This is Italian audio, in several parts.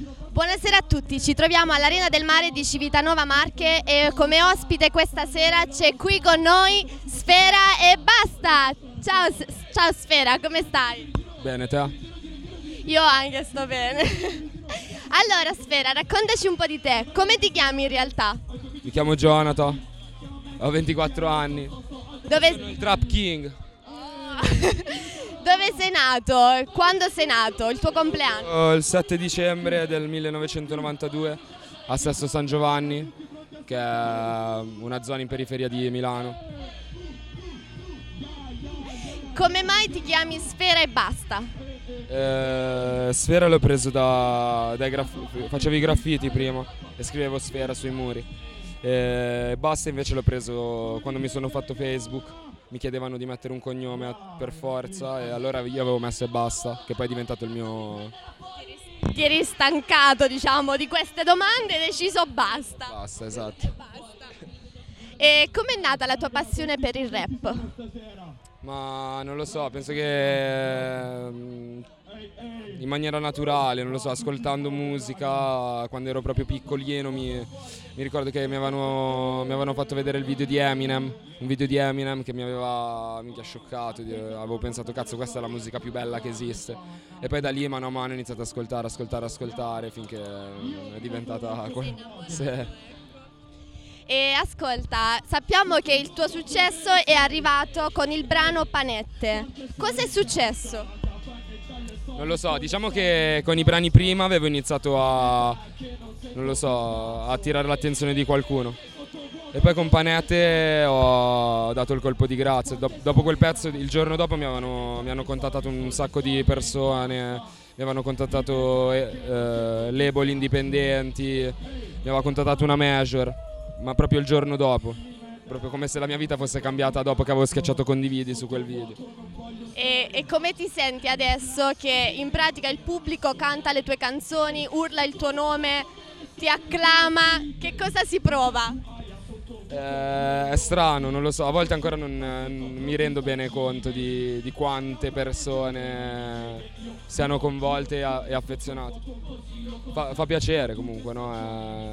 Buonasera a tutti, ci troviamo all'Arena del Mare di Civitanova Marche e come ospite questa sera c'è qui con noi Sfera e basta! Ciao, ciao Sfera, come stai? Bene, te? Io anche sto bene. allora Sfera, raccontaci un po' di te, come ti chiami in realtà? Mi chiamo Jonathan, ho 24 anni. Dove... Sono il Trap King. Dove sei nato? Quando sei nato? Il tuo compleanno? Il 7 dicembre del 1992 a Sesto San Giovanni, che è una zona in periferia di Milano. Come mai ti chiami Sfera e basta? Eh, sfera l'ho preso da, dai graffiti, facevo i graffiti prima e scrivevo Sfera sui muri. E basta invece l'ho preso quando mi sono fatto Facebook mi chiedevano di mettere un cognome per forza e allora io avevo messo e basta, che poi è diventato il mio... Ti eri stancato, diciamo, di queste domande e hai deciso basta. Basta, esatto. E com'è nata la tua passione per il rap? Ma non lo so, penso che mm, in maniera naturale, non lo so, ascoltando musica quando ero proprio piccolino mi, mi ricordo che mi avevano, mi avevano, fatto vedere il video di Eminem, un video di Eminem che mi aveva mica scioccato, avevo pensato cazzo questa è la musica più bella che esiste e poi da lì mano a mano ho iniziato ad ascoltare, ascoltare, ascoltare finché è diventata... Sì. E ascolta, sappiamo che il tuo successo è arrivato con il brano Panette. Cosa è successo? Non lo so, diciamo che con i brani prima avevo iniziato a, non lo so, a attirare l'attenzione di qualcuno. E poi con Panette ho dato il colpo di grazia. Dopo quel pezzo, il giorno dopo mi, avevano, mi hanno contattato un sacco di persone, mi avevano contattato eh, eh label indipendenti, mi aveva contattato una major, ma proprio il giorno dopo proprio come se la mia vita fosse cambiata dopo che avevo schiacciato condividi su quel video. E, e, come ti senti adesso che in pratica il pubblico canta le tue canzoni, urla il tuo nome, ti acclama? Che cosa si prova? Eh, è strano, non lo so, a volte ancora non, non mi rendo bene conto di, di, quante persone siano coinvolte e, affezionate. Fa, fa piacere comunque, no?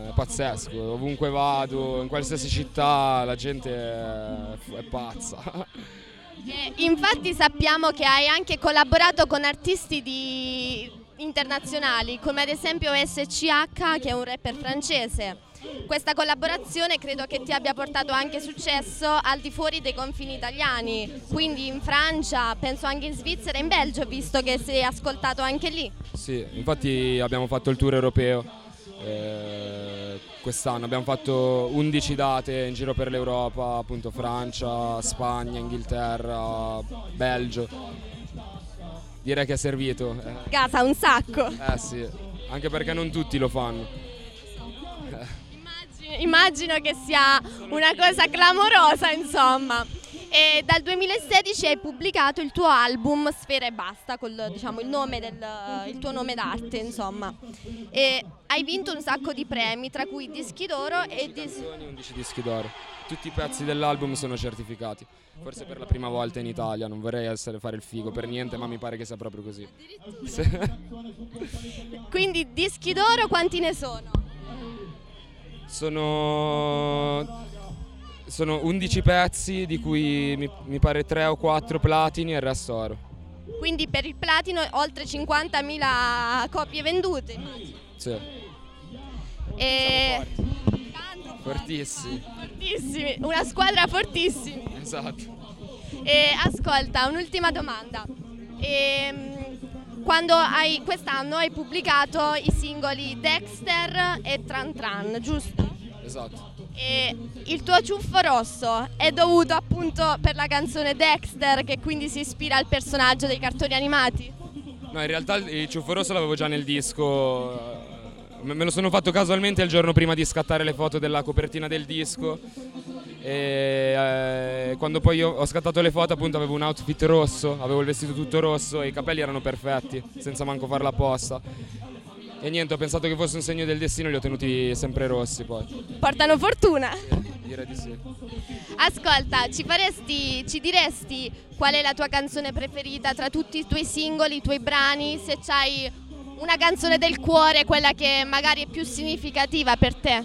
è, pazzesco, ovunque vado, in qualsiasi città la gente è, è pazza. Eh, infatti sappiamo che hai anche collaborato con artisti di... internazionali, come ad esempio SCH che è un rapper francese. Questa collaborazione credo che ti abbia portato anche successo al di fuori dei confini italiani, quindi in Francia, penso anche in Svizzera e in Belgio, visto che sei ascoltato anche lì. Sì, infatti abbiamo fatto il tour europeo eh, quest'anno, abbiamo fatto 11 date in giro per l'Europa, appunto Francia, Spagna, Inghilterra, Belgio. Direi che è servito. Eh. Casa un sacco. Eh sì, anche perché non tutti lo fanno immagino che sia una cosa clamorosa, insomma. E dal 2016 hai pubblicato il tuo album Sfera e Basta, col diciamo, il, nome del, il tuo nome d'arte, insomma. E hai vinto un sacco di premi, tra cui dischi d'oro e dis- 11 dischi d'oro. Tutti i pezzi dell'album sono certificati. Forse per la prima volta in Italia, non vorrei essere fare il figo per niente, ma mi pare che sia proprio così. Quindi dischi d'oro quanti ne sono? Sono, sono 11 pezzi di cui mi, mi pare 3 o 4 platini e il resto oro. Quindi per il platino oltre 50.000 copie vendute? Sì. E... Fortissimi. Fortissimi, una squadra fortissima. Esatto. E ascolta, un'ultima domanda. E, ehm, quando hai, quest'anno hai pubblicato i singoli Dexter e Tran Tran, giusto? Esatto. E il tuo ciuffo rosso è dovuto appunto per la canzone Dexter che quindi si ispira al personaggio dei cartoni animati? No, in realtà il ciuffo rosso l'avevo già nel disco. Me lo sono fatto casualmente il giorno prima di scattare le foto della copertina del disco. E eh, quando poi ho scattato le foto appunto avevo un outfit rosso, avevo il vestito tutto rosso e i capelli erano perfetti, senza manco farla apposta. E niente, ho pensato che fosse un segno del destino e li ho tenuti sempre rossi poi. Portano fortuna? Sì, direi di sì. Ascolta, ci, faresti, ci diresti qual è la tua canzone preferita tra tutti i tuoi singoli, i tuoi brani? Se c'hai Una canzone del cuore, quella che magari è più significativa per te?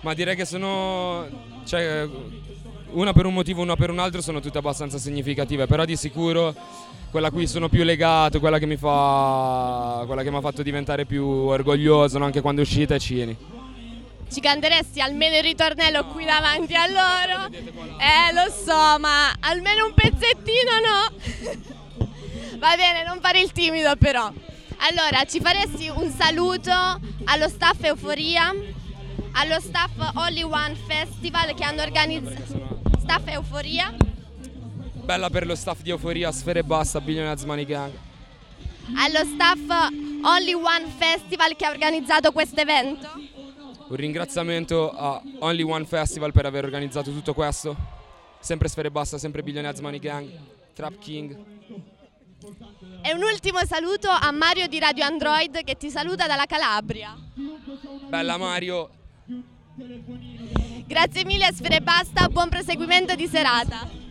Ma direi che sono... Cioè, una per un motivo, una per un altro sono tutte abbastanza significative, però di sicuro quella a cui sono più legato, quella che mi fa quella che mi ha fatto diventare più orgoglioso no? anche quando è uscita è Cini. Ci canteresti almeno il ritornello qui davanti a loro? Eh lo so, ma almeno un pezzettino no? Va bene, non fare il timido però. Allora, ci faresti un saluto allo staff Euforia, allo staff Only One Festival che hanno organizzato... Staff Euforia. Bella per lo staff di Euforia, Sfere Basta, Billionaires Money Gang. Allo staff Only One Festival che ha organizzato questo evento. Un ringraziamento a Only One Festival per aver organizzato tutto questo. Sempre Sfere Basta, sempre Billionaires Money Gang, Trap King. E un ultimo saluto a Mario di Radio Android che ti saluta dalla Calabria. Bella Mario. Grazie mille, Sfere Basta, buon proseguimento di serata.